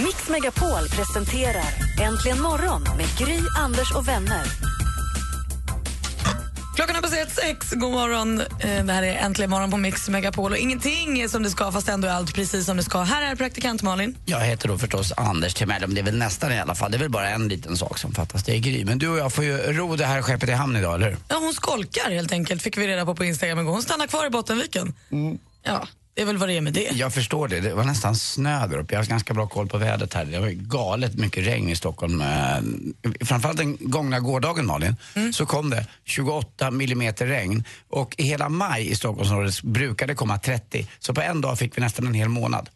Megapol presenterar Äntligen morgon med Gry, Anders och vänner. Klockan har passerat sex. God morgon. Eh, Det här är Äntligen morgon på Mix Megapol. Och ingenting är som det ska, fast ändå är allt precis som det ska. Här är praktikant Malin. Jag heter då förstås Anders Timell, det är väl nästan i alla fall. Det är väl bara en liten sak som fattas, det är Gry. Men du och jag får ju ro det här skeppet i hamn idag, eller hur? Ja, hon skolkar helt enkelt, fick vi reda på på Instagram igår. Hon stannar kvar i Bottenviken. Ja, det är väl vad det är med det. Jag förstår det, det var nästan snö där uppe. Jag har ganska bra koll på vädret här. Det var galet mycket regn i Stockholm. Eh, Framförallt den gångna gårdagen Malin, så kom det 28 millimeter regn. Och i hela maj i Stockholmsområdet brukade komma 30. Så på en dag fick vi nästan en hel månad.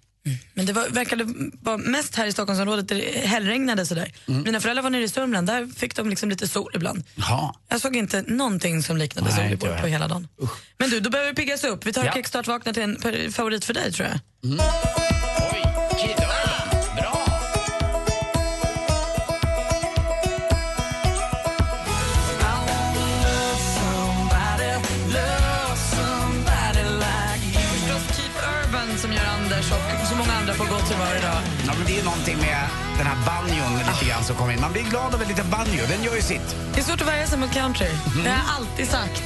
Men det var, verkade vara mest här i Stockholmsområdet där det hällregnade sådär. Mina föräldrar var nere i Sörmland, där fick de liksom lite sol ibland. Ja. Jag såg inte någonting som liknade Nej, sol på hela dagen. Men du, då behöver vi piggas upp. Vi tar Ja. kickstart-vakna till en favorit för dig tror jag. Oj, många andra på idag. Ja, men det är någonting med den här banjon lite grann som kommer in. Man blir glad av en liten banjo, den gör ju sitt. Det är svårt att värja sig mot country. Mm. Det har jag alltid sagt.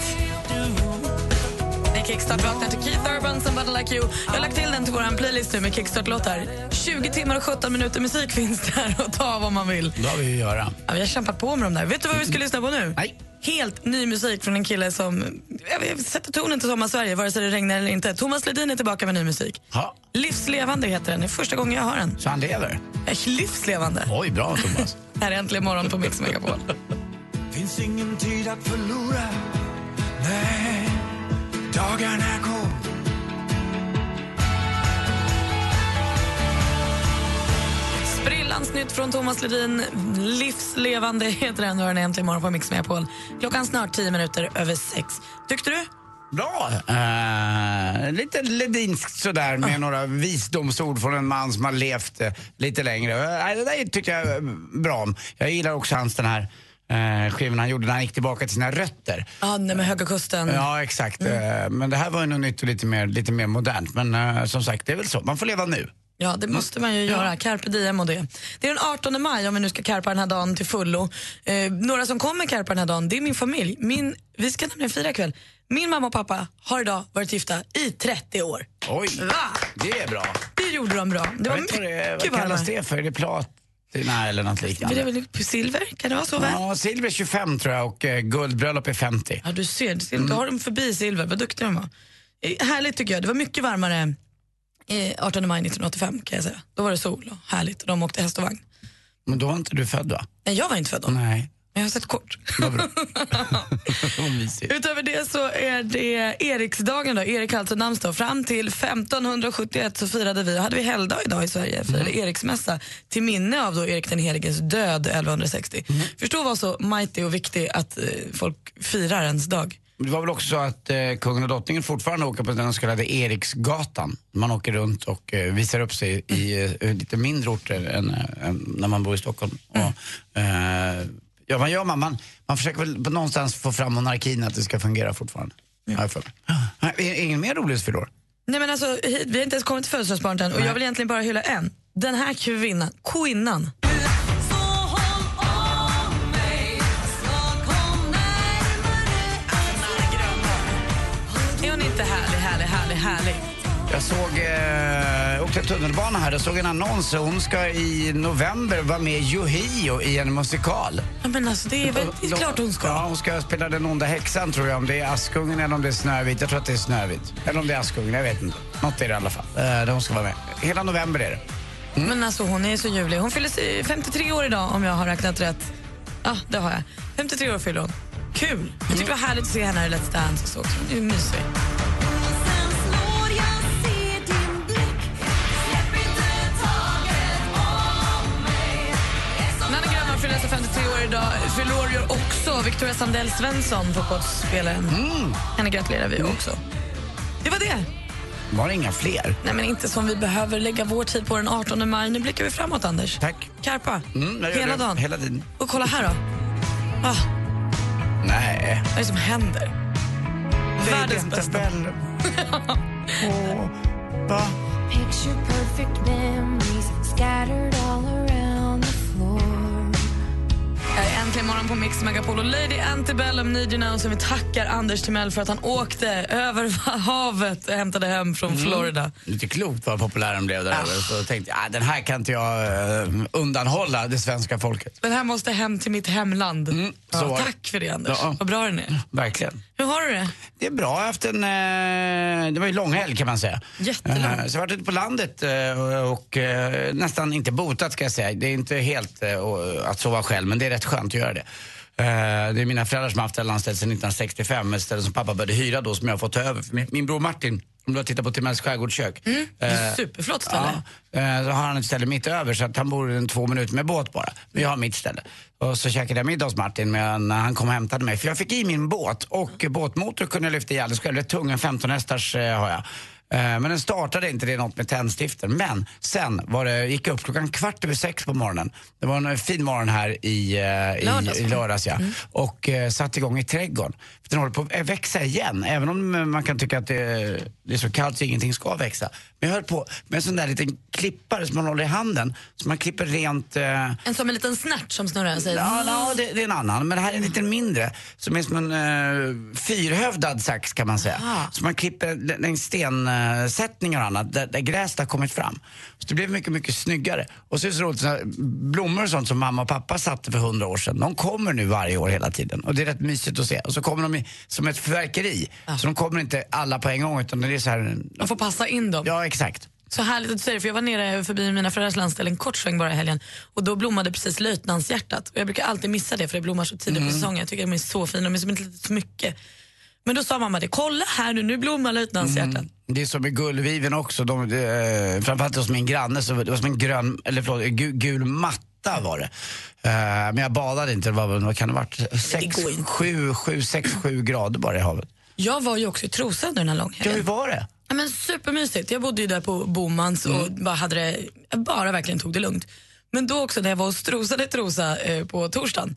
En kickstart vaknar till Keith Urban, Somebody Like You. Jag har lagt till den till vår playlist nu med kickstart-låtar. 20 timmar och 17 minuter musik finns där att ta av om man vill. Då har vi att göra. Ja, vi har kämpat på med dem där. Vet du vad vi ska lyssna på nu? Nej. Helt ny musik från en kille som jag vet, sätter tonen till Sommar-Sverige, vare sig det regnar eller inte. Thomas Ledin är tillbaka med ny musik. Ja, Livslevande heter den. Det är första gången jag hör den. så han lever. Eh, Livslevande. Oj, bra Thomas. Här är Äntligen morgon på Mix Megapol. Finns ingen tid att förlora Nej, dagarna går Sprillans nytt från Thomas Ledin. Livslevande heter den. Hör den äntligen morgon på Mix Megapol. Klockan snart tio minuter över sex. Tyckte du? Bra! Eh, lite ledinskt sådär med några visdomsord från en man som har levt eh, lite längre. Eh, det där tycker jag är bra om. Jag gillar också hans den här eh, skivan han gjorde när han gick tillbaka till sina rötter. Ja, nej, med Höga Kusten. Ja, exakt. Eh, men det här var ju något nytt och lite mer, lite mer modernt. Men eh, som sagt, det är väl så. Man får leva nu. Ja, det måste man ju göra. Carpe diem och det. Det är den 18 maj om vi nu ska karpa den här dagen till fullo. Eh, några som kommer karpa den här dagen, det är min familj. Min, vi ska nämligen fira ikväll. Min mamma och pappa har idag varit gifta i 30 år. Oj, Va? det är bra. Det gjorde de bra. Det Jag var inte vad, det, mycket vad kallas det för? Är det platina eller något Det liknande? är väl silver? Kan det vara så? väl? Ja, silver är 25 tror jag och eh, guldbröllop är 50. Ja, du ser. Silver, Då har de förbi silver. Vad duktiga de var. Eh, Härligt tycker jag. Det var mycket varmare eh, 18 maj 1985 kan jag säga. Då var det sol och härligt och de åkte häst och vagn. Men då var inte du född va? Nej, jag var inte född då. Nej. Jag har sett kort. Utöver det så är det Eriksdagen. Då. Erik har alltså namnsdag. Fram till 1571 så firade vi, hade vi helgdag idag i Sverige, firade Eriksmässa till minne av då Erik den heliges död 1160. Förstå vad så mighty och viktig att eh, folk firar ens dag. Det var väl också så att eh, kungen och drottningen fortfarande åker på den så kallade Eriksgatan. Man åker runt och eh, visar upp sig i eh, lite mindre orter än, eh, när man bor i Stockholm. Och, eh, ja, vad gör man? man? Man försöker väl på någonstans få fram monarkin att det ska fungera fortfarande. Nej, är- Ingen mer roligt för år? Nej men alltså, hit, vi har inte ens kommit till födelsedagsbarnet än och jag vill egentligen bara hylla en. Den här kvinnan, kvinnan. Är hon inte härlig, härlig, härlig, härlig? Jag såg, eh, åkte tunnelbana här, jag såg en annons. Hon ska i november vara med i Yohio i en musikal. Ja, men alltså, det är, väl, det är klart hon ska. Ja, hon ska spela den onda häxan tror jag. Om det är Askungen eller om det är Snövit. Jag tror att det är Snövit. Eller om det är Askungen, jag vet inte. Något är det i alla fall. Eh, där hon ska vara med. Hela november är det. Men alltså hon är så ljuvlig. Hon fyller sig 53 år idag om jag har räknat rätt. Ja, det har jag. 53 år fyller hon. Kul! Jag tycker det var härligt att se henne i Let's Dance också. Hon är mysig. Fyller 53 år gör också Victoria Sandell Svensson, fotbollsspelaren. Henne gratulerar vi också. Det var det. Var det inga fler? Nej, men inte som vi behöver lägga vår tid på den 18 maj. Nu blickar vi framåt, Anders. Tack. Karpa, Mm, hela det. dagen. Hela tiden. Och kolla här då. Ah, Nej. vad är det som händer? Världens bästa. Va? Picture perfect memories scattered all around äntligen morgon på Mix Megapol och Lady Antebellum Need You Now som vi tackar Anders Timell för att han åkte över havet och hämtade hem från Florida. Lite klokt vad populär den blev där över. Så tänkte jag, ah, den här kan inte jag eh, undanhålla det svenska folket. Den här måste hem till mitt hemland. Mm, ja, tack för det, Anders. Ja. Vad bra den är. Verkligen. Hur har du det? Det är bra. Jag har haft en... Eh, det var ju långhelg kan man säga. Jättelång. Eh, så jag har varit ute på landet och, nästan inte botat ska jag säga. Det är inte helt att sova själv men det är rätt skönt att göra det. Eh, det är mina föräldrar som har haft det här landstället sedan 1965. Ett ställe som pappa började hyra då som jag har fått ta över. Min, min bror Martin, om du har tittat på Timells skärgårdskök. Mm, det är eh, superflott ställe. Ja, eh, så har han ett ställe mitt över så att han bor en två minuter med båt bara. Men jag har mitt ställe. Och så käkade jag middag hos Martin med, när han kom och hämtade mig. För jag fick i min båt och båtmotor kunde jag lyfta i alldeles själv. Rätt tung, en 15 hästars eh, har jag. Eh, Men den startade inte, det är något med tändstiften. Men sen var det, gick jag upp klockan kvart över sex på morgonen. Det var en fin morgon här i, eh, Lördags, i, i va? lördags. Ja. Och eh, satte igång i trädgården. För den håller på att växa igen. Även om eh, man kan tycka att det, är så kallt så ingenting ska växa. Men jag höll på med en sån där liten klippare som man håller i handen. Så man klipper rent... Eh, En som en liten snärt som snurrar sig. Ja, ja det, det är en annan. Men det här är en lite mindre. Som är som en uh, fyrhövdad sax kan man säga. Aha. Så man klipper längs stensättningar och annat där, där gräset har kommit fram. Så det blev mycket, mycket snyggare. Och så är det så roligt, så blommor och sånt som mamma och pappa satte för hundra år sedan. De kommer nu varje år hela tiden. Och det är rätt mysigt att se. Och så kommer de i, som ett fyrverkeri. Så de kommer inte alla på en gång utan det är så här... Man får passa in dem. Ja, exakt. Så härligt att du säger det, för jag var nere förbi mina föräldrars landställe en kort sväng bara i helgen och då blommade precis löjtnantshjärtat. Och jag brukar alltid missa det för det blommar så tidigt på säsongen. Jag tycker de är så fina, de är som ett litet smycke. Men då sa mamma det, kolla här nu, nu blommar löjtnantshjärtat. Det är som med gullviven också. De, eh, framförallt hos min granne, så det var som en grön, eller förlåt, gul, gul matta var det. Eh, men jag badade inte, det var vad kan det ha varit? Sex, går inte. sju, sju, sex, sju grader bara i havet. Jag var ju också i Trosa under den här Ja, hur långhelgen. var det? Ja, men supermysigt. Jag bodde ju där på Bomans och bara, hade det, bara verkligen tog det lugnt. Men då också när jag var och strosade i Trosa eh, på torsdagen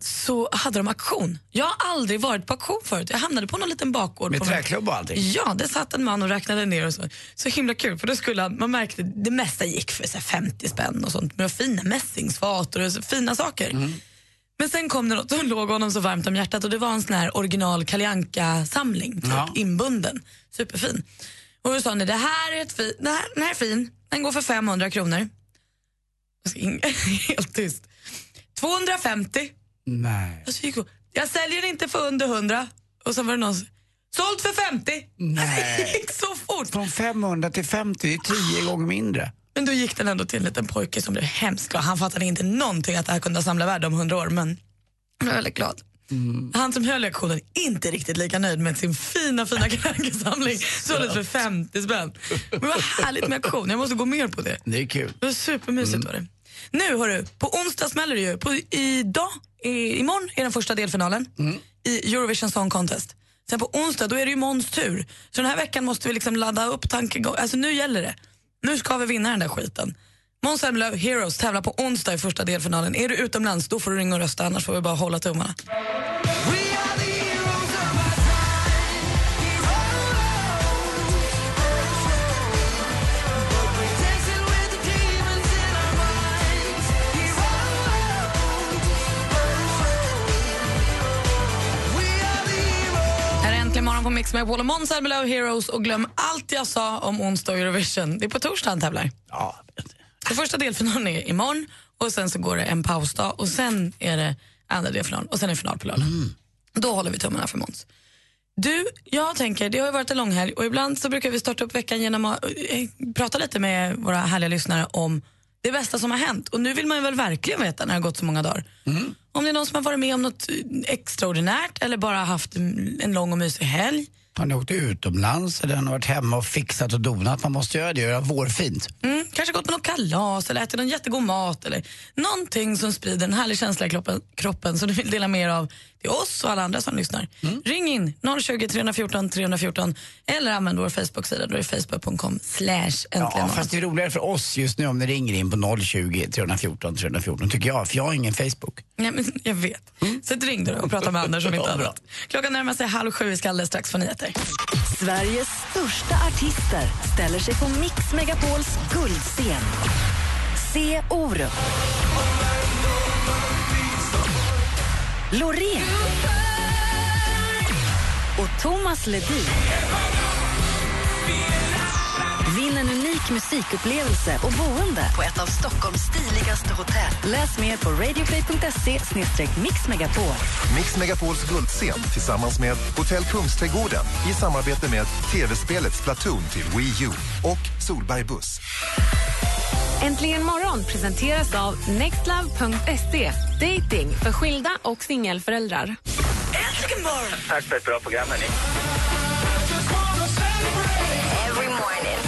så hade de auktion. Jag har aldrig varit på auktion förut. Jag hamnade på någon liten bakgård. Med träklubb och allting? Ja, det satt en man och räknade ner och så. Så himla kul, för då skulle han, man märkte det mesta gick för så här, 50 spänn och sånt. Med fina mässingsfat och så, fina saker. Mm. Men sen kom det något som låg honom så varmt om hjärtat och det var en sån här original Kalle samling typ, Ja. inbunden. Superfin. Och då sa han, det här är ett fi, det här, den här är fin, den går för 500 kronor. Helt tyst. 250. Nej. Och så gick hon, jag säljer inte för under 100. Och så var det någon som, sålt för 50. Nej. Det gick så fort. Från 500 till 50, det är tio gånger mindre. Men då gick den ändå till en liten pojke som blev hemskt glad. Han fattade inte någonting att det här kunde samla värde om 100 år, men han blev väldigt glad. Han som höll lektionen inte riktigt lika nöjd med sin fina fina samling såldes för 50 spänn. Men vad härligt med auktion, jag måste gå mer på det. Det är kul. Det var supermysigt var det. Nu hörru, på onsdag smäller det ju. På, idag, i, imorgon är den första delfinalen i Eurovision Song Contest. Sen på onsdag då är det ju Måns tur. Så den här veckan måste vi liksom ladda upp tankegång. Alltså nu gäller det. Nu ska vi vinna den där skiten. Måns Zelmerlöw, Heroes, tävlar på onsdag i första delfinalen. Är du utomlands då får du ringa och rösta, annars får vi bara hålla tummarna. Äntligen morgon på Mix med Paul och Måns Zelmerlöw, Heroes och glöm allt jag sa om onsdag och Eurovision. Det är på torsdag han tävlar. Ja, Så första delfinalen är imorgon och sen så går det en pausdag och sen är det andra delfinalen och sen är det final på lördag. Då håller vi tummarna för Måns. Du, jag tänker, det har ju varit en lång helg och ibland så brukar vi starta upp veckan genom att eh, prata lite med våra härliga lyssnare om det bästa som har hänt. Och nu vill man ju väl verkligen veta när det har gått så många dagar. Om det är någon som har varit med om något eh, extraordinärt eller bara haft en lång och mysig helg. Har ni åkt utomlands eller har ni varit hemma och fixat och donat? Man måste göra det, göra vårfint. Mm, kanske gått på något kalas eller ätit någon jättegod mat eller någonting som sprider en härlig känsla i kroppen, kroppen som du vill dela med er av till oss och alla andra som lyssnar. Ring in 020 314 314 eller använd vår Facebook-sida. Då är det facebook.com slash äntligen Ja, fast det är roligare för oss just nu om ni ringer in på 020 314 314 tycker jag, för jag har ingen Facebook. Nej, men jag vet. Så ett ring då och prata med Anders om inte annat. Klockan närmar sig halv sju, vi ska alldeles strax få nyheter. Sveriges största artister ställer sig på Mix Megapols guldscen. Se Orup. Loreen. Och Thomas Ledin. Vinn en unik musikupplevelse och boende på ett av Stockholms stiligaste hotell. Läs mer på radioplay.se mixmegapol. Mix Megapols guldscen tillsammans med Hotell Kungsträdgården i samarbete med tv-spelet Splatoon till Wii U och Solberg Buss. Äntligen morgon presenteras av nextlove.se. Dating för skilda och singelföräldrar. Äntligen morgon! Tack för ett bra program, hörni.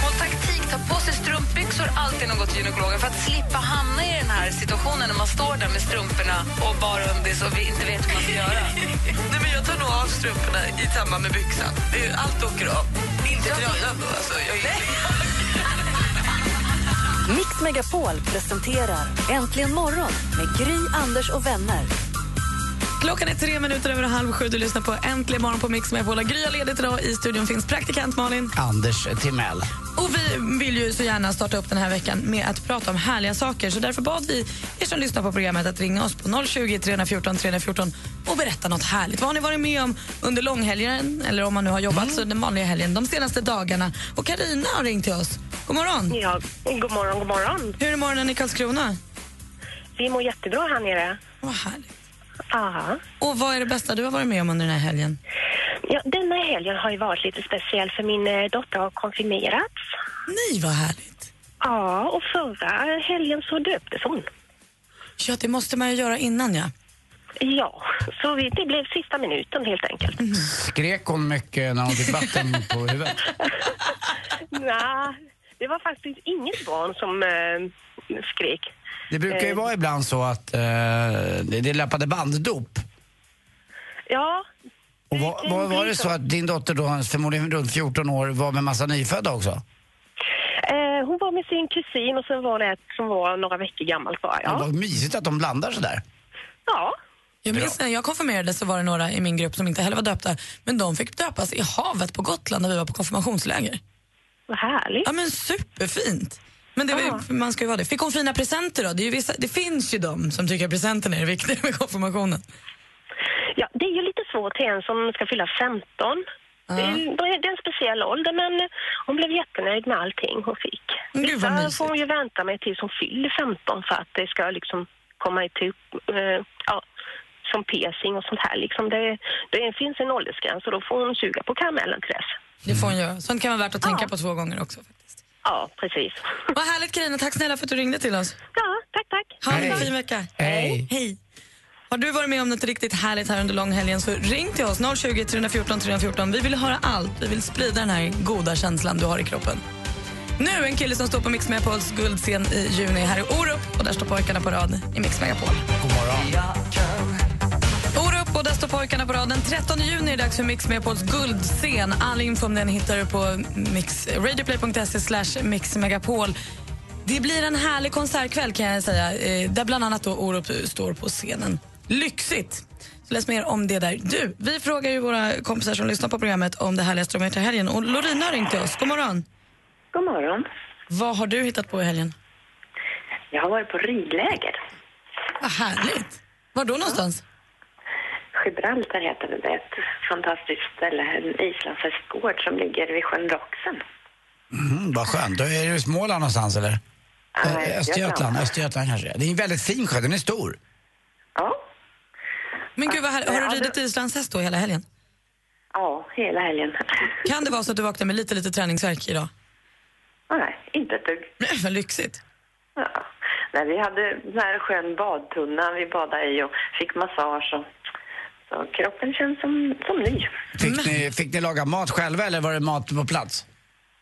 Och taktik, ta på sig strumpbyxor alltid går till gynekologen för att slippa hamna i den här situationen när man står där med strumporna och bara undis och vi inte vet hur man ska göra. Nej, men jag tar nog av strumporna i samband med byxan. Det är, allt åker av. Inte tröjan då. Alltså, jag. Mix Megapol presenterar Äntligen morgon med Gry, Anders och vänner. Klockan är tre minuter över halv sju. Du lyssnar på Äntligen morgon på Mix med Pola. Gry ledigt idag. I studion finns praktikant Malin. Anders Timell. Och vi vill ju så gärna starta upp den här veckan med att prata om härliga saker. Så därför bad vi er som lyssnar på programmet att ringa oss på 020 314 314 och berätta något härligt. Vad har ni varit med om under långhelgen eller om man nu har jobbat så den vanliga helgen de senaste dagarna? Och Karina har ringt till oss. God morgon. Ja, god morgon, god morgon. Hur är morgonen i Karlskrona? Vi mår jättebra här nere. Vad härligt. Ja. Och vad är det bästa du har varit med om under den här helgen? ja, denna helgen har ju varit lite speciell för min eh, dotter har konfirmerats. Nej, vad härligt. Ja, och förra helgen så döptes hon. Ja, det måste man ju göra innan, ja. Ja, så vi, det blev sista minuten helt enkelt. Mm. Skrek hon mycket när hon fick vatten på huvudet? Nej, det var faktiskt inget barn som eh, skrek. Det brukar ju Eh, vara ibland så att eh, det, det är löpande banddop. Ja, Och var, var, var det så att din dotter då, förmodligen runt 14 år, var med massa nyfödda också? eh, hon var med sin kusin och sen var det ett som var några veckor gammalt bara. Det Ja, var mysigt att de blandar sådär. ja. Jag minns när jag konfirmerades så var det några i min grupp som inte heller var döpta. Men de fick döpas i havet på Gotland när vi var på konfirmationsläger. vad härligt. Ja men superfint. Men det, ju- man ska ju vara det. Fick hon fina presenter då? Det, ju vissa, det finns ju de som tycker att presenten är det viktiga med konfirmationen. Ja, det är ju lite svårt till en som ska fylla 15. Det, är, det är det är en speciell ålder, men hon blev jättenöjd med allting hon fick. Gud, Vissa får hon ju vänta med tills hon fyller 15 för att det ska liksom komma i typ, eh, ja, som piercing och sånt här. Liksom det, det finns en åldersgräns och då får hon suga på karamellen till dess. Det får hon göra. Sånt kan vara värt att tänka på två gånger också. faktiskt. Ja, precis. Vad härligt Carina, tack snälla för att du ringde till oss. Ja, tack, tack. Ha en Hej. fin vecka. Hej. Hej. Har du varit med om något riktigt härligt här under långhelgen så ring till oss 020 314 314. Vi vill höra allt. Vi vill sprida den här goda känslan du har i kroppen. Nu en kille som står på Mix Megapols guldscen i juni. Här är Orup och där står pojkarna på rad i Mix Megapol. God morgon. Pojkarna på rad. Den 13 juni är det dags för Mix Megapols guldscen. All info om den hittar du på mix, radioplay.se slash mixmegapol. Det blir en härlig konsertkväll kan jag säga, eh, där bland annat då Orup står på scenen. Lyxigt! Så läs mer om det där. Du, vi frågar ju våra kompisar som lyssnar på programmet om det härligaste de gjort i helgen. Och Lorina har ringt till oss. God morgon. God morgon. Vad har du hittat på i helgen? Jag har varit på ridläger. Vad härligt. Var då någonstans? Gibraltar heter det. Det är ett fantastiskt ställe, en islandshästgård som ligger vid sjön Roxen. Mm, vad skönt. Då är du i Småland någonstans eller? Ja, Eh, Östergötland. Östergötland, kanske. Det är en väldigt fin sjö, den är stor. Ja. Men gud, vad här, har du Ja, det- ridit islandshäst då hela helgen? Ja, hela helgen. Kan det vara så att du vaknar med lite, lite träningsvärk idag? Nej, inte ett dugg. Nej, vad lyxigt. Ja. Nej, vi hade den här skön badtunna vi badade i och fick massage och Så kroppen känns som, som ny. Fick ni, fick ni laga mat själva eller var det mat på plats?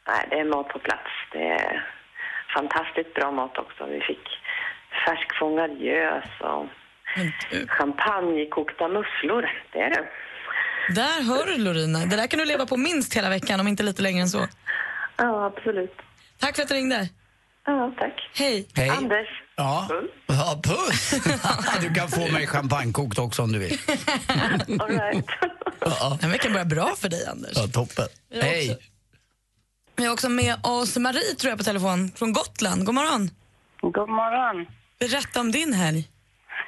Nej, det är mat på plats. Det är fantastiskt bra mat också. Vi fick färskfångad gös och champagnekokta musslor. Det är det. Där hör du Lorina. Det där kan du leva på minst hela veckan, om inte lite längre än så. Ja, absolut. Tack för att du ringde. Ja, tack. Hej. Hej. Anders. Ja, ja puss! du kan få mig champagnekokt också om du vill. All right. Ja, Den veckan börjar bra för dig, Anders. ja toppen. Hej! också- Vi har också med oss Marie, tror jag, på telefon, från Gotland. God morgon. God morgon. Berätta om din helg.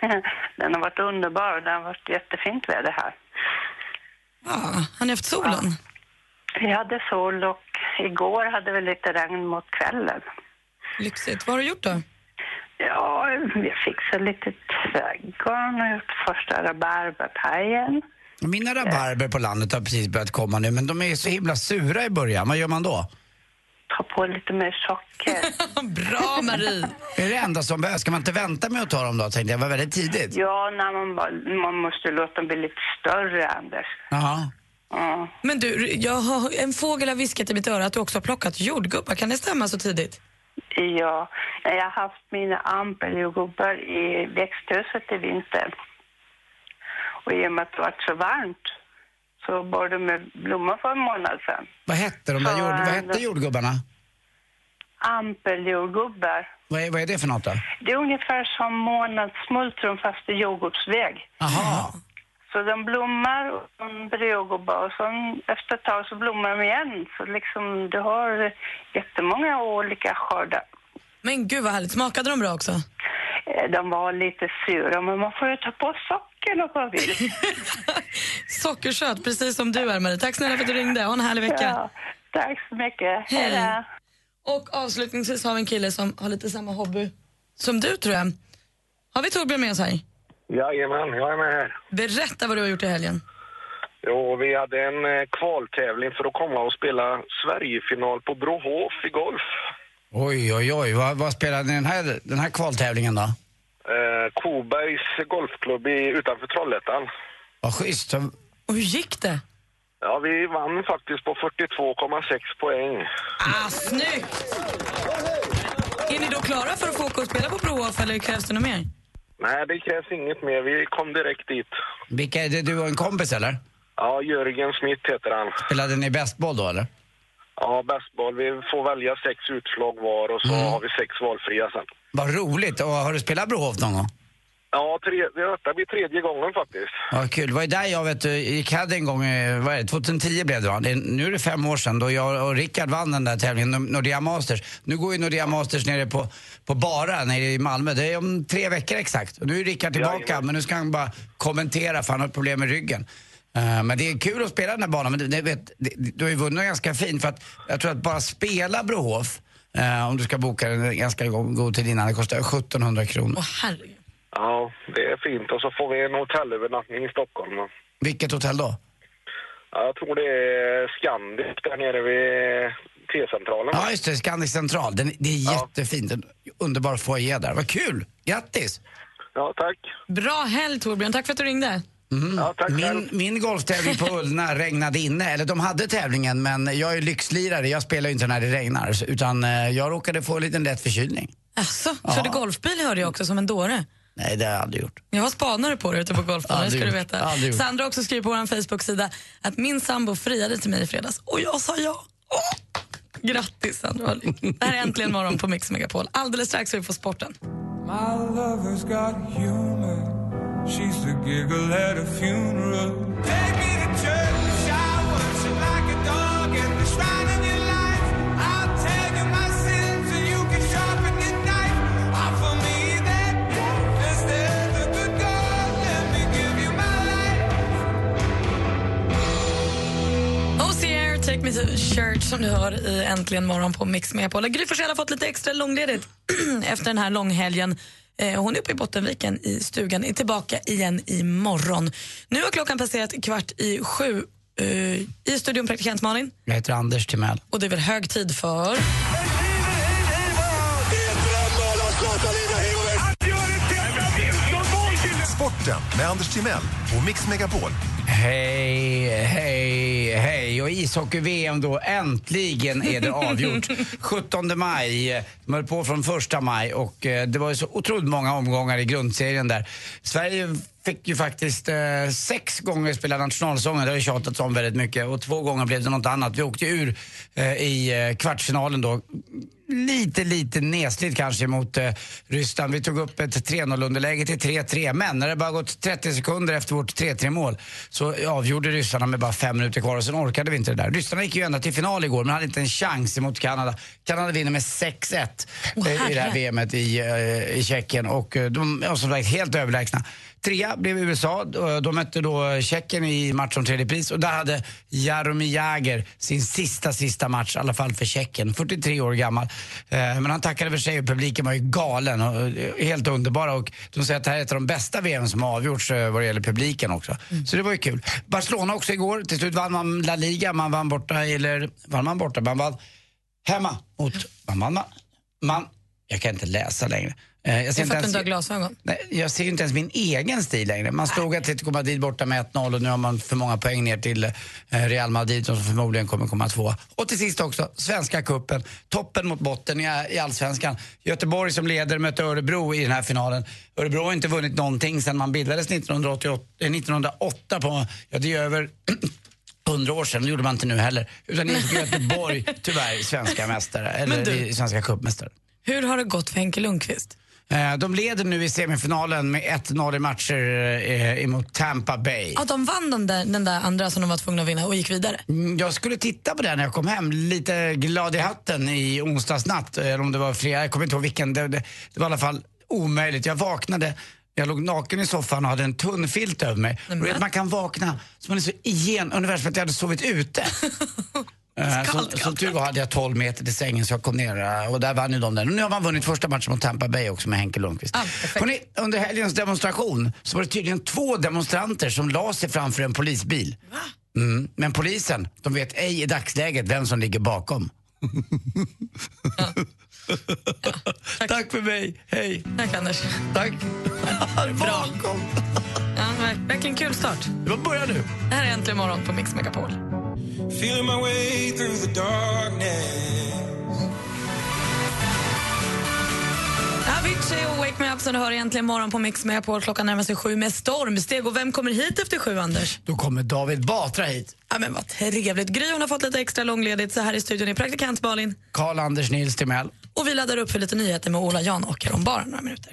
Den har varit underbar. Det har varit jättefint väder här. Ja, har ni haft solen? Vi hade sol och igår hade vi lite regn mot kvällen. Lyxigt. Vad har du gjort då? Ja, vi fixade lite trädgården och gjort första rabarberpajen. Mina rabarber på landet har precis börjat komma nu, men de är så himla sura i början. Vad gör man då? Ta på lite mer socker. Bra, Marie! Är det enda som behövs? Ska man inte vänta med att ta dem då, tänkte jag. Det var väldigt tidigt. Ja, när man, bara, man måste låta dem bli lite större, Anders. Jaha. Ja. Men du, jag har, en fågel har viskat i mitt öra att du också har plockat jordgubbar. Kan det stämma så tidigt? Ja, jag har haft mina ampeljordgubbar i växthuset i vinter. Och i och med att det varit så varmt så bar de med blommor för en månad sedan. Vad hette de där jord, vad hette jordgubbarna? Ampeljordgubbar. Vad är, vad är det för något då? Det är ungefär som månadsmultron fast i jordgubbsväg. Aha. Så de blommar och de och sen efter ett tag så blommar de igen. Så liksom du har jättemånga olika skördar. Men gud vad härligt. Smakade de bra också? Eh, De var lite sura men man får ju ta på socker om man vill. Sockersöt, precis som du är Marie. Tack snälla för att du ringde. Ha en härlig vecka. Ja, tack så mycket. Hej. då. Och avslutningsvis har vi en kille som har lite samma hobby som du tror jag. Har vi Torbjörn med oss här? Jajamän, jag är med här. Berätta vad du har gjort i helgen. Jo, vi hade en eh, kvaltävling för att komma och spela Sverigefinal på Brohof i golf. Oj, oj, oj. Vad, vad spelade ni den här, den här kvaltävlingen då? Eh, Kobergs golfklubb i, utanför Trollhättan. Vad schysst. Och hur gick det? Ja, vi vann faktiskt på 42,6 poäng. Ah, snyggt! Är ni då klara för att få åka och spela på Brohof eller krävs det något mer? Nej, det krävs inget mer. Vi kom direkt dit. Vilka är det? Du och en kompis eller? Ja, Jörgen Smith heter han. Spelade ni bästboll då eller? Ja, bästboll. Vi får välja sex utslag var och så har vi sex valfria sen. Vad roligt. Och har du spelat Brohof någon gång? Ja, tre, detta blir tredje gången faktiskt. Ja, kul. Det var ju där jag vet, du, gick hade en gång, vad är det, 2010 blev det va? Det, är- nu är det fem år sedan då jag och Rickard vann den där tävlingen, Nor- Nordea Masters. Nu går ju Nordea Masters nere på, på Bara nere i Malmö. Det är om tre veckor exakt. Och nu är Rickard tillbaka men nu ska han bara kommentera för han har ett problem med ryggen. Eh, men det är kul att spela den här banan, men det, det, vet, det, du har ju vunnit ganska fint för att jag tror att bara spela Brohof, eh, om du ska boka en ganska go- god tid innan, det kostar 1700 kronor. Åh herregud. Ja, det är fint. Och så får vi en hotellövernattning i Stockholm. Vilket hotell då? Ja, jag tror det är Scandic där nere vid T-centralen. Ja, just det. Scandic Central. Den, det är jättefint. En underbar foyer där. Vad kul! Grattis! Ja, tack. Bra helg Torbjörn, tack för att du ringde. Mm. min, min golftävling på Ullna regnade inne. Eller de hade tävlingen men jag är lyxlirare. Jag spelar ju inte när det regnar. Utan eh, jag råkade få en liten lätt förkylning. Alltså, Ja. körde golfbil hörde jag också som en dåre. Nej, det har jag aldrig gjort. Jag var spanare på det ute på golfbanan, ska du veta. Sandra har också skrivit på vår Facebook-sida att min sambo friade till mig i fredags och jag sa ja. Åh! Grattis Sandra. Det här är Äntligen morgon på Mix Megapol. Alldeles strax ska vi få sporten. My Take Me To Church som du hör i Äntligen morgon på Mix Megapol. Gry Forssell har fått lite extra långledigt efter den här långhelgen. Eh, Hon är uppe i Bottenviken i stugan, är tillbaka igen imorgon. Nu har klockan passerat kvart i sju. eh, I studion praktikant Malin. Jag heter Anders Timell. Och det är väl hög tid för... Sporten med Anders Timell och Mix Megapol. Hej, hej, hej. Och ishockey-VM då, äntligen är det avgjort. 17 maj, de höll på från första maj och eh, det var ju så otroligt många omgångar i grundserien där. Sverige fick ju faktiskt eh, sex gånger spela nationalsången, det har ju tjatats om väldigt mycket och två gånger blev det något annat. Vi åkte ur eh, i eh, kvartsfinalen då lite, lite nesligt kanske mot eh, Ryssland. Vi tog upp ett 3-0 underläge till 3-3 men när det bara gått 30 sekunder efter vårt 3-3 mål så avgjorde ryssarna med bara fem minuter kvar och sen orkade vi inte det där. Ryssarna gick ju ända till final igår men hade inte en chans emot Kanada. Kanada vinner med 6-1 eh, i det här VMet i, eh, i Tjeckien och de är som sagt helt överlägsna. Trea blev USA. De mötte då Tjeckien i match om tredje pris och där hade Jaromir Jagr sin sista, sista match, i alla fall för Tjeckien. 43 år gammal. Eh, Men han tackade för sig och publiken var ju galen och eh, helt underbara. Och de säger att det här är ett av de bästa VM som har avgjorts eh, vad det gäller publiken också. Så det var ju kul. Barcelona också igår. Till slut vann man La Liga. Man vann borta, eller vann man borta? Man vann hemma mot, man, man, man, man, jag kan inte läsa längre. Eh, Det är för att du inte har glasögon. Nej, jag ser inte ens min egen stil längre. Man slog Atletico Madrid borta med 1-0 och nu har man för många poäng ner till eh, Real Madrid som förmodligen kommer komma två. Och till sist också, Svenska cupen. Toppen mot botten i, Allsvenskan. Göteborg som leder möter Örebro i den här finalen. Örebro har inte vunnit någonting sedan man bildades 1988, eh, 1908 på, ja det är över 100 år sedan, det gjorde man inte nu heller. Utan det är Göteborg tyvärr svenska mästare, eller du- svenska cupmästare. Hur har det gått för Henke Lundqvist? Eh, De leder nu i semifinalen med 1-0 i matcher eh, emot Tampa Bay. Ja, de vann den där, den där andra som de var tvungna att vinna och gick vidare. Mm, Jag skulle titta på det när jag kom hem, lite glad i hatten i onsdagsnatt. Eller om det var fredag, jag kommer inte ihåg vilken. Det, det, det var i alla fall omöjligt. Jag vaknade, jag låg naken i soffan och hade en tunn filt över mig. Vet, man kan vakna så man är så igen, ungefär som att jag hade sovit ute. Eh, så, som tur var hade jag 12 meter till sängen så jag kom ner eh, och där vann ju de den. Och nu har man vunnit första matchen mot Tampa Bay också med Henke Lundqvist. Hörrni, under helgens demonstration så var det tydligen två demonstranter som la sig framför en polisbil. Mm. Men polisen, de vet ej i dagsläget vem som ligger bakom. Tack för mig, hej. Tack Anders. Tack. Bra. Ja, ver- verkligen kul start. Det var början nu. Det här är Äntligen morgon på Mix Megapol. Feeling my way through the darkness. Avicii och Wake Me Up som du hör egentligen morgon på Mix Megapol. Klockan närmar sig sju med stormsteg. Och vem kommer hit efter sju, Anders? Då kommer David Batra hit. Ja, men vad trevligt. Gry hon har fått lite extra långledigt. Så här i studion är praktikant Malin. Karl-Anders Nils Timell. Och vi laddar upp för lite nyheter med Ola Janåker om bara några minuter.